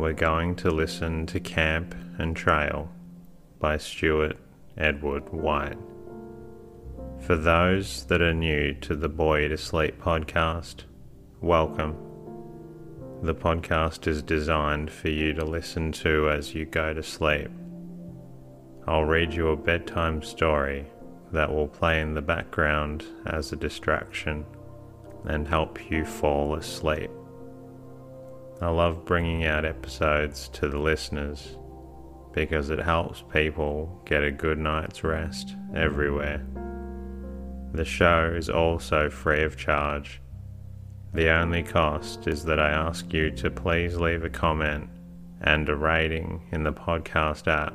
we're going to listen to Camp and Trail by Stewart Edward White. For those that are new to the You to Sleep podcast, welcome. The podcast is designed for you to listen to as you go to sleep. I'll read you a bedtime story that will play in the background as a distraction and help you fall asleep. I love bringing out episodes to the listeners because it helps people get a good night's rest everywhere. The show is also free of charge. The only cost is that I ask you to please leave a comment and a rating in the podcast app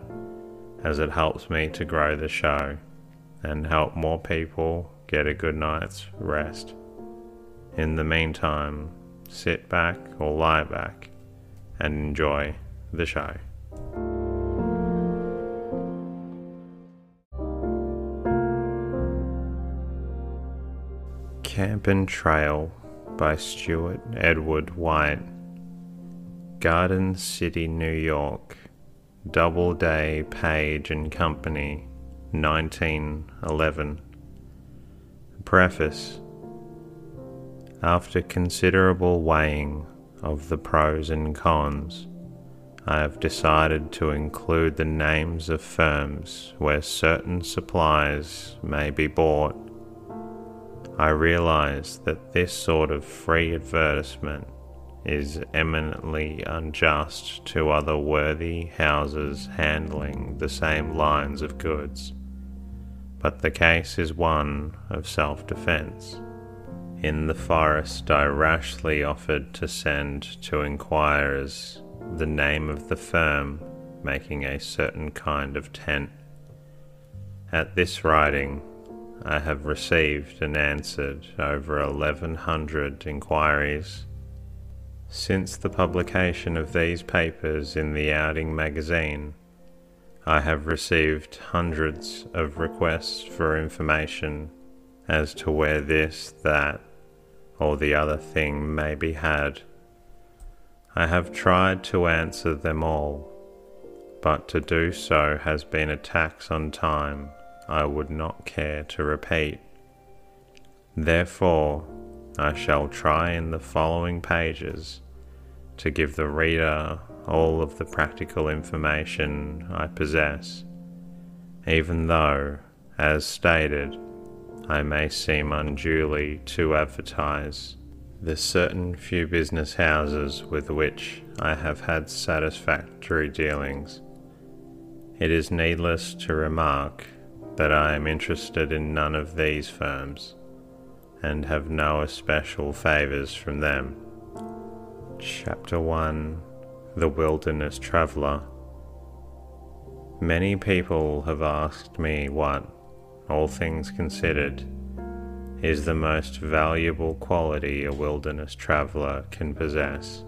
as it helps me to grow the show and help more people get a good night's rest. In the meantime, sit back or lie back and enjoy the show. Camp and Trail by Stewart Edward White, Garden City, New York, Doubleday Page and Company, 1911. Preface after considerable weighing of the pros and cons, I have decided to include the names of firms where certain supplies may be bought. I realize that this sort of free advertisement is eminently unjust to other worthy houses handling the same lines of goods, but the case is one of self defense. In the forest, I rashly offered to send to inquirers the name of the firm making a certain kind of tent. At this writing, I have received and answered over 1100 inquiries. Since the publication of these papers in the Outing magazine, I have received hundreds of requests for information as to where this, that, or the other thing may be had. I have tried to answer them all, but to do so has been a tax on time I would not care to repeat. Therefore, I shall try in the following pages to give the reader all of the practical information I possess, even though, as stated, I may seem unduly to advertise. The certain few business houses with which I have had satisfactory dealings. It is needless to remark that I am interested in none of these firms and have no especial favours from them. Chapter 1 The Wilderness Traveller Many people have asked me what all things considered, is the most valuable quality a wilderness traveller can possess.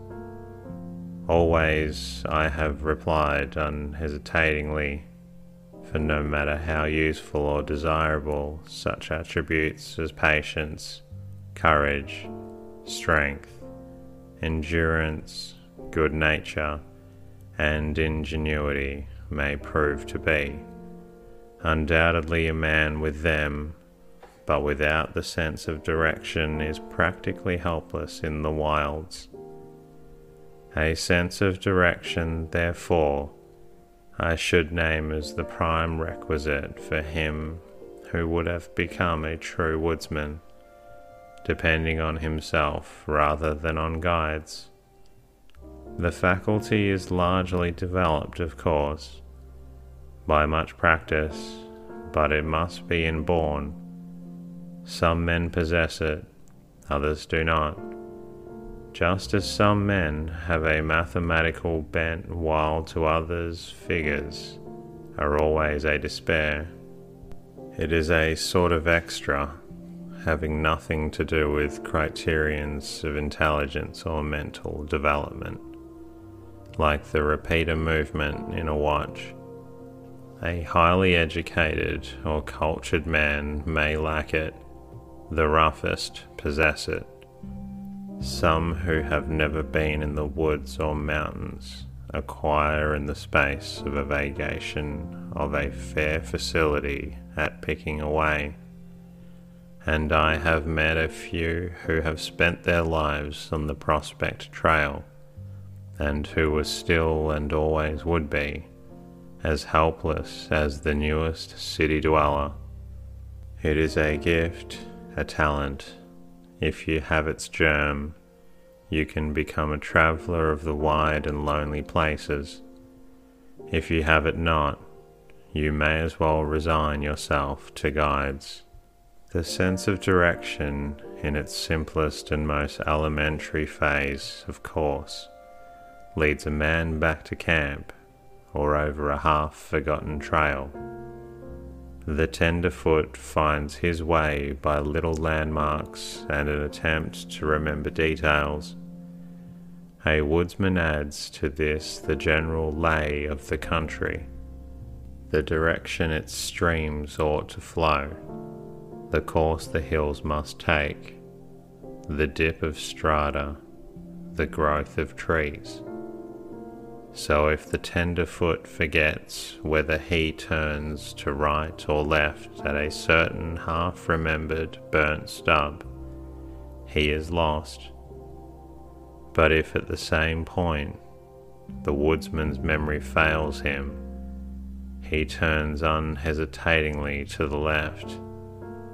Always I have replied unhesitatingly, for no matter how useful or desirable such attributes as patience, courage, strength, endurance, good nature, and ingenuity may prove to be Undoubtedly, a man with them, but without the sense of direction, is practically helpless in the wilds. A sense of direction, therefore, I should name as the prime requisite for him who would have become a true woodsman, depending on himself rather than on guides. The faculty is largely developed, of course by much practice, but it must be inborn. Some men possess it, others do not. Just as some men have a mathematical bent, while to others figures are always a despair. It is a sort of extra, having nothing to do with criterions of intelligence or mental development, like the repeater movement in a watch. A highly educated or cultured man may lack it, the roughest possess it. Some who have never been in the woods or mountains acquire in the space of a vacation of a fair facility at picking away. And I have met a few who have spent their lives on the Prospect Trail, and who were still and always would be as helpless as the newest city dweller. It is a gift, a talent, if you have its germ, you can become a traveller of the wide and lonely places. If you have it not, you may as well resign yourself to guides. The sense of direction, in its simplest and most elementary phase, of course, leads a man back to camp or over a half forgotten trail. The tenderfoot finds his way by little landmarks and an attempt to remember details. A woodsman adds to this the general lay of the country, the direction its streams ought to flow, the course the hills must take, the dip of strata, the growth of trees. So if the tenderfoot forgets whether he turns to right or left at a certain half remembered burnt stub, he is lost. But if at the same point the woodsman's memory fails him, he turns unhesitatingly to the left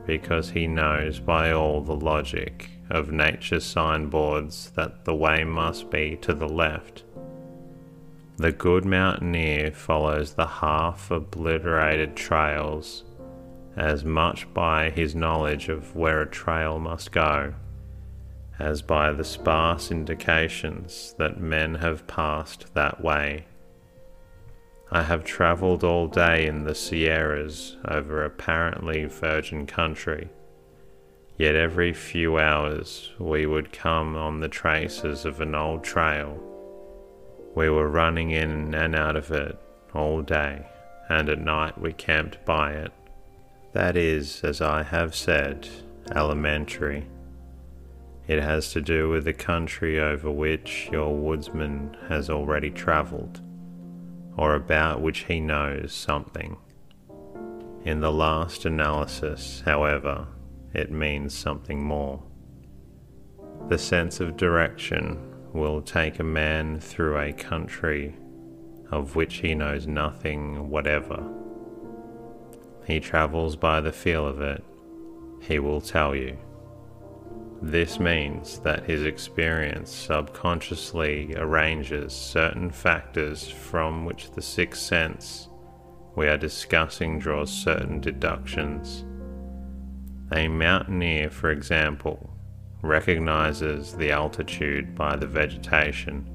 because he knows by all the logic of nature's signboards that the way must be to the left the good mountaineer follows the half obliterated trails as much by his knowledge of where a trail must go as by the sparse indications that men have passed that way. I have travelled all day in the Sierras over apparently virgin country, yet every few hours we would come on the traces of an old trail we were running in and out of it all day, and at night we camped by it. That is, as I have said, elementary. It has to do with the country over which your woodsman has already travelled, or about which he knows something. In the last analysis, however, it means something more. The sense of direction will take a man through a country of which he knows nothing whatever. He travels by the feel of it, he will tell you. This means that his experience subconsciously arranges certain factors from which the sixth sense we are discussing draws certain deductions. A mountaineer, for example, recognizes the altitude by the vegetation.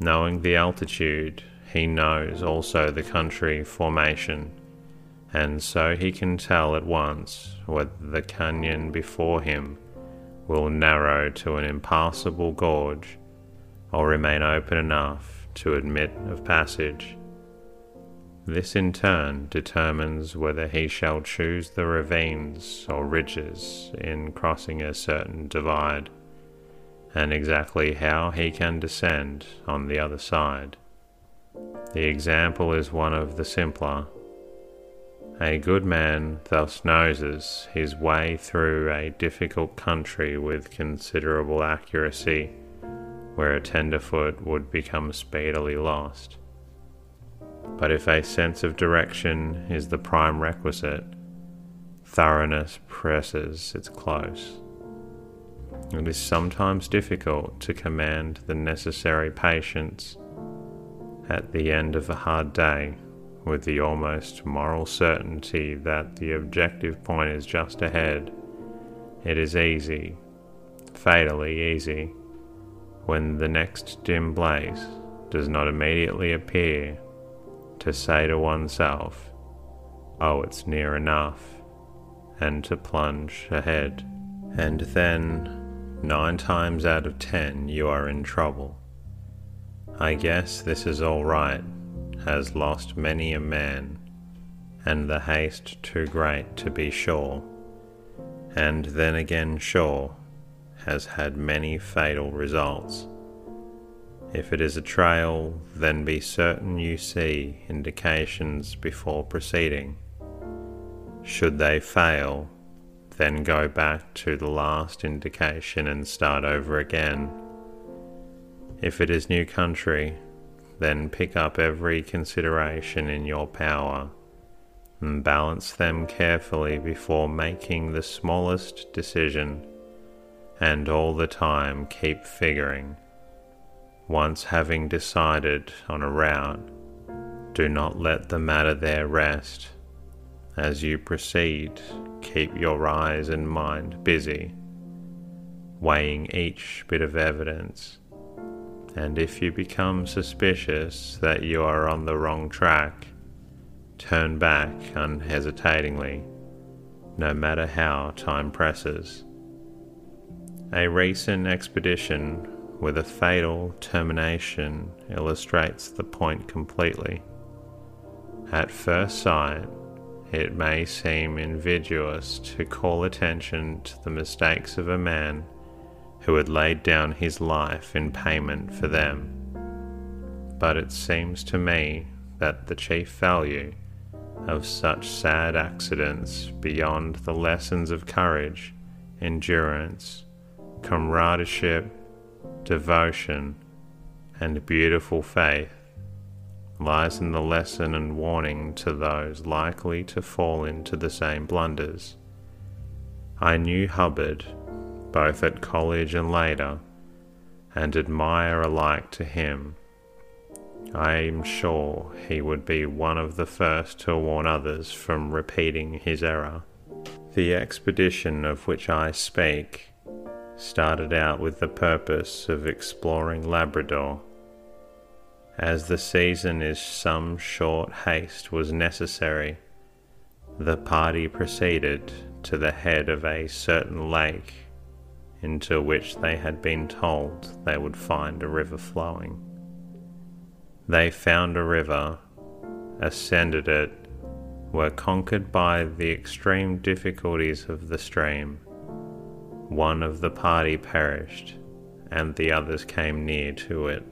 Knowing the altitude, he knows also the country formation, and so he can tell at once whether the canyon before him will narrow to an impassable gorge or remain open enough to admit of passage. This in turn determines whether he shall choose the ravines or ridges in crossing a certain divide, and exactly how he can descend on the other side. The example is one of the simpler. A good man thus noses his way through a difficult country with considerable accuracy, where a tenderfoot would become speedily lost. But if a sense of direction is the prime requisite, thoroughness presses its close. It is sometimes difficult to command the necessary patience at the end of a hard day with the almost moral certainty that the objective point is just ahead. It is easy, fatally easy, when the next dim blaze does not immediately appear, to say to oneself, Oh, it's near enough, and to plunge ahead. And then, nine times out of ten, you are in trouble. I guess this is all right, has lost many a man, and the haste too great to be sure, and then again sure has had many fatal results. If it is a trail, then be certain you see indications before proceeding. Should they fail, then go back to the last indication and start over again. If it is new country, then pick up every consideration in your power and balance them carefully before making the smallest decision and all the time keep figuring. Once having decided on a route, do not let the matter there rest. As you proceed, keep your eyes and mind busy, weighing each bit of evidence. And if you become suspicious that you are on the wrong track, turn back unhesitatingly, no matter how time presses. A recent expedition with a fatal termination illustrates the point completely. At first sight, it may seem invidious to call attention to the mistakes of a man who had laid down his life in payment for them. But it seems to me that the chief value of such sad accidents, beyond the lessons of courage, endurance, comradeship, devotion, and beautiful faith lies in the lesson and warning to those likely to fall into the same blunders. I knew Hubbard both at college and later, and admire alike to him. I am sure he would be one of the first to warn others from repeating his error. The expedition of which I speak started out with the purpose of exploring Labrador. As the season is some short haste was necessary, the party proceeded to the head of a certain lake into which they had been told they would find a river flowing. They found a river, ascended it, were conquered by the extreme difficulties of the stream, one of the party perished, and the others came near to it.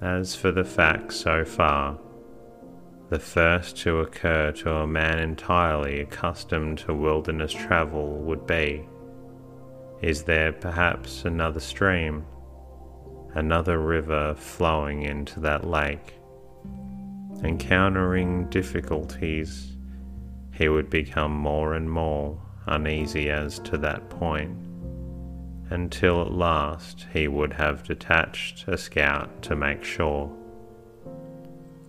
As for the facts so far, the first to occur to a man entirely accustomed to wilderness travel would be Is there perhaps another stream, another river flowing into that lake? Encountering difficulties, he would become more and more uneasy as to that point, until at last he would have detached a scout to make sure.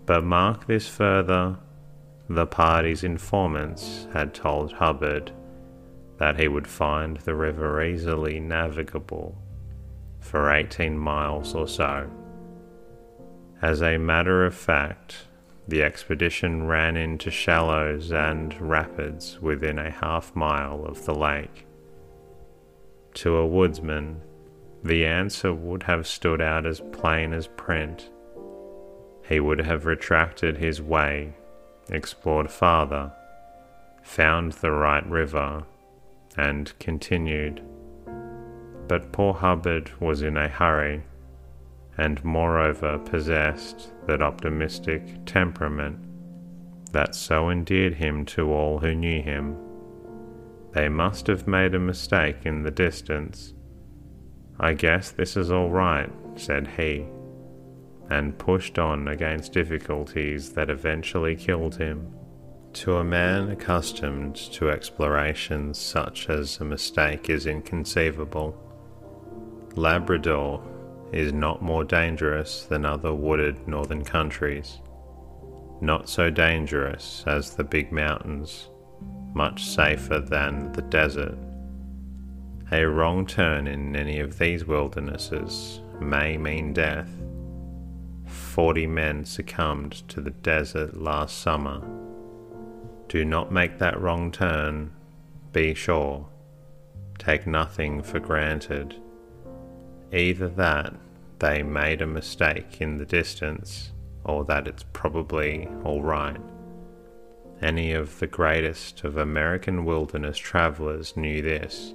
But mark this further the party's informants had told Hubbard that he would find the river easily navigable for 18 miles or so. As a matter of fact, the expedition ran into shallows and rapids within a half mile of the lake. To a woodsman, the answer would have stood out as plain as print. He would have retracted his way, explored farther, found the right river, and continued. But poor Hubbard was in a hurry and moreover possessed that optimistic temperament that so endeared him to all who knew him. They must have made a mistake in the distance. I guess this is all right, said he, and pushed on against difficulties that eventually killed him. To a man accustomed to explorations such as a mistake is inconceivable. Labrador is not more dangerous than other wooded northern countries. Not so dangerous as the big mountains, much safer than the desert. A wrong turn in any of these wildernesses may mean death. Forty men succumbed to the desert last summer. Do not make that wrong turn, be sure. Take nothing for granted. Either that they made a mistake in the distance, or that it's probably alright. Any of the greatest of American wilderness travellers knew this,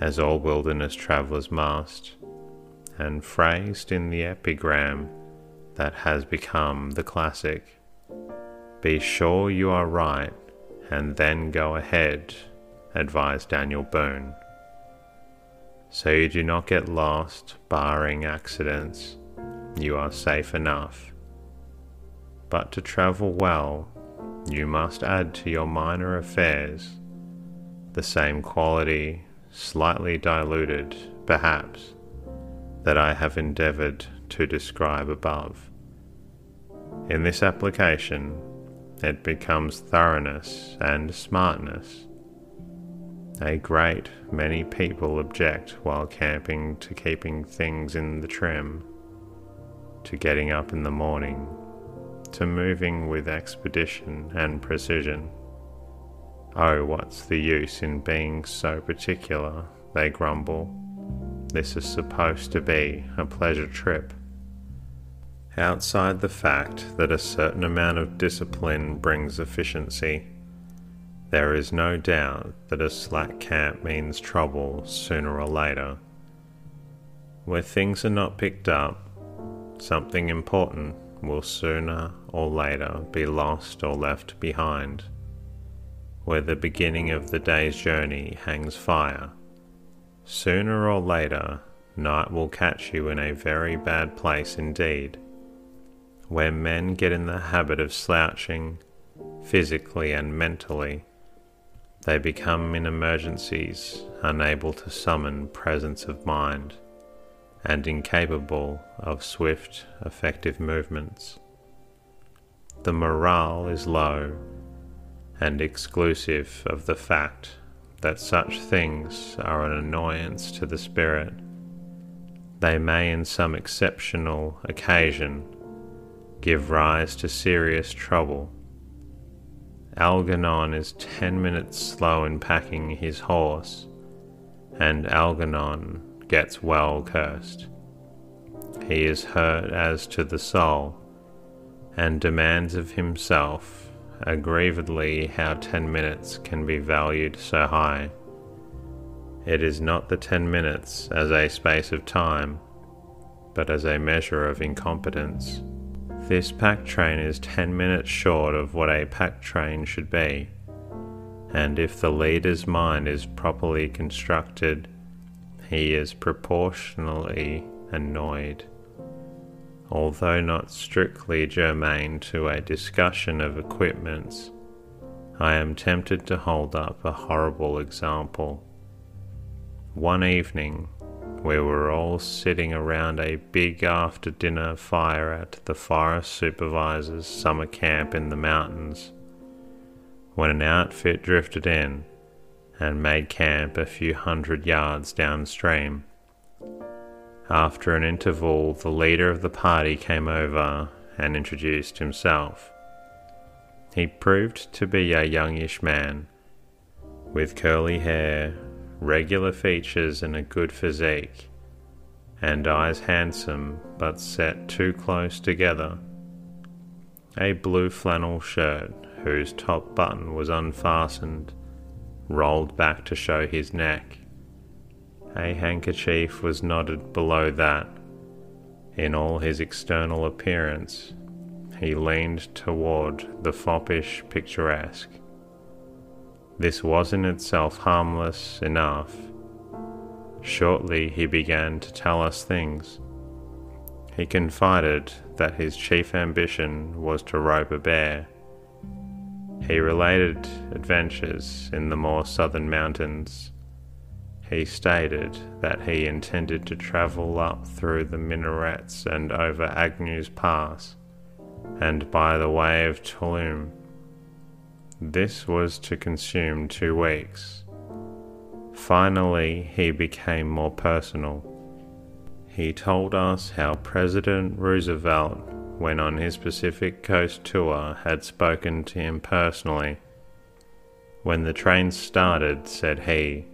as all wilderness travellers must, and phrased in the epigram that has become the classic Be sure you are right, and then go ahead, advised Daniel Boone so you do not get lost, barring accidents. You are safe enough. But to travel well, you must add to your minor affairs the same quality, slightly diluted, perhaps, that I have endeavoured to describe above. In this application, it becomes thoroughness and smartness a great many people object while camping to keeping things in the trim, to getting up in the morning, to moving with expedition and precision. Oh, what's the use in being so particular, they grumble. This is supposed to be a pleasure trip. Outside the fact that a certain amount of discipline brings efficiency, there is no doubt that a slack camp means trouble sooner or later. Where things are not picked up, something important will sooner or later be lost or left behind. Where the beginning of the day's journey hangs fire, sooner or later night will catch you in a very bad place indeed. Where men get in the habit of slouching, physically and mentally, they become in emergencies unable to summon presence of mind and incapable of swift, effective movements. The morale is low and exclusive of the fact that such things are an annoyance to the spirit. They may, in some exceptional occasion, give rise to serious trouble Algernon is ten minutes slow in packing his horse, and Algernon gets well cursed. He is hurt as to the soul, and demands of himself aggrievedly how ten minutes can be valued so high. It is not the ten minutes as a space of time, but as a measure of incompetence. This pack train is 10 minutes short of what a pack train should be, and if the leader's mind is properly constructed, he is proportionally annoyed. Although not strictly germane to a discussion of equipments, I am tempted to hold up a horrible example. One evening, we were all sitting around a big after dinner fire at the forest supervisor's summer camp in the mountains when an outfit drifted in and made camp a few hundred yards downstream. After an interval, the leader of the party came over and introduced himself. He proved to be a youngish man with curly hair regular features and a good physique, and eyes handsome but set too close together. A blue flannel shirt, whose top button was unfastened, rolled back to show his neck. A handkerchief was knotted below that. In all his external appearance, he leaned toward the foppish picturesque. This was in itself harmless enough. Shortly he began to tell us things. He confided that his chief ambition was to rope a bear. He related adventures in the more southern mountains. He stated that he intended to travel up through the minarets and over Agnew's Pass, and by the way of Tuolumne this was to consume two weeks. Finally, he became more personal. He told us how President Roosevelt, when on his Pacific Coast tour, had spoken to him personally. When the train started, said he,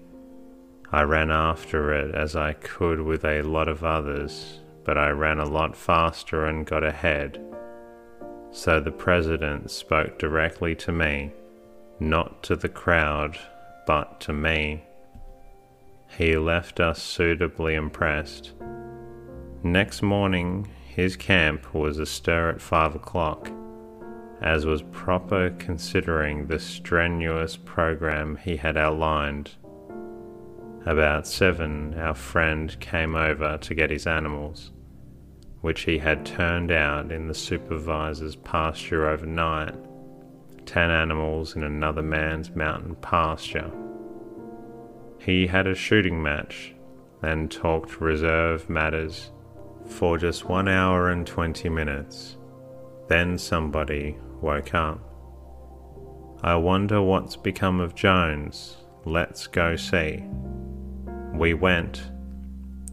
I ran after it as I could with a lot of others, but I ran a lot faster and got ahead. So the president spoke directly to me, not to the crowd, but to me. He left us suitably impressed. Next morning, his camp was astir at five o'clock, as was proper considering the strenuous program he had outlined. About seven, our friend came over to get his animals, which he had turned out in the supervisor's pasture overnight, ten animals in another man's mountain pasture. He had a shooting match and talked reserve matters for just one hour and twenty minutes. Then somebody woke up. I wonder what's become of Jones. Let's go see. We went.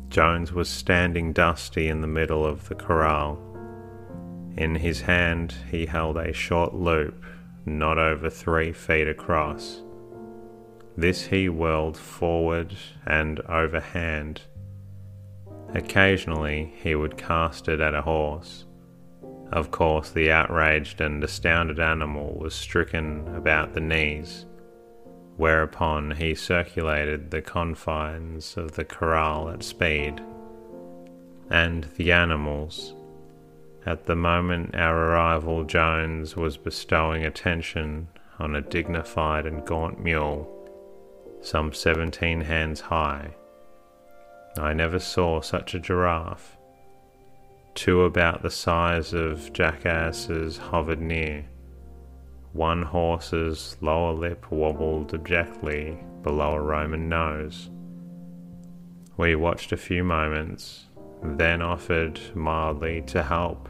Jones was standing dusty in the middle of the corral. In his hand, he held a short loop, not over three feet across. This he whirled forward and overhand. Occasionally, he would cast it at a horse. Of course, the outraged and astounded animal was stricken about the knees whereupon he circulated the confines of the corral at speed. And the animals. At the moment our arrival, Jones was bestowing attention on a dignified and gaunt mule, some seventeen hands high. I never saw such a giraffe. Two about the size of jackasses hovered near one horse's lower lip wobbled abjectly below a Roman nose. We watched a few moments, then offered mildly to help.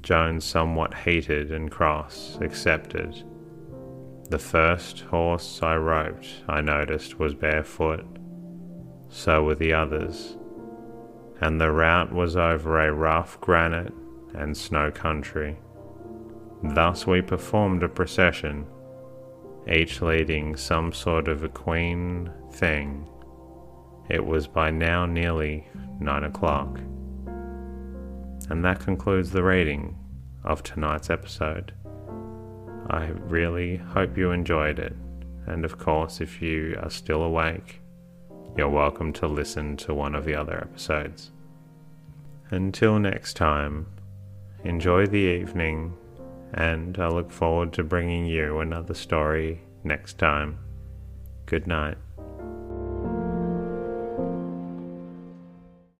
Jones, somewhat heated and cross, accepted. The first horse I roped, I noticed, was barefoot. So were the others. And the route was over a rough granite and snow country. Thus we performed a procession, each leading some sort of a queen thing. It was by now nearly nine o'clock. And that concludes the reading of tonight's episode. I really hope you enjoyed it, and of course, if you are still awake, you're welcome to listen to one of the other episodes. Until next time, enjoy the evening and I look forward to bringing you another story next time. Good night.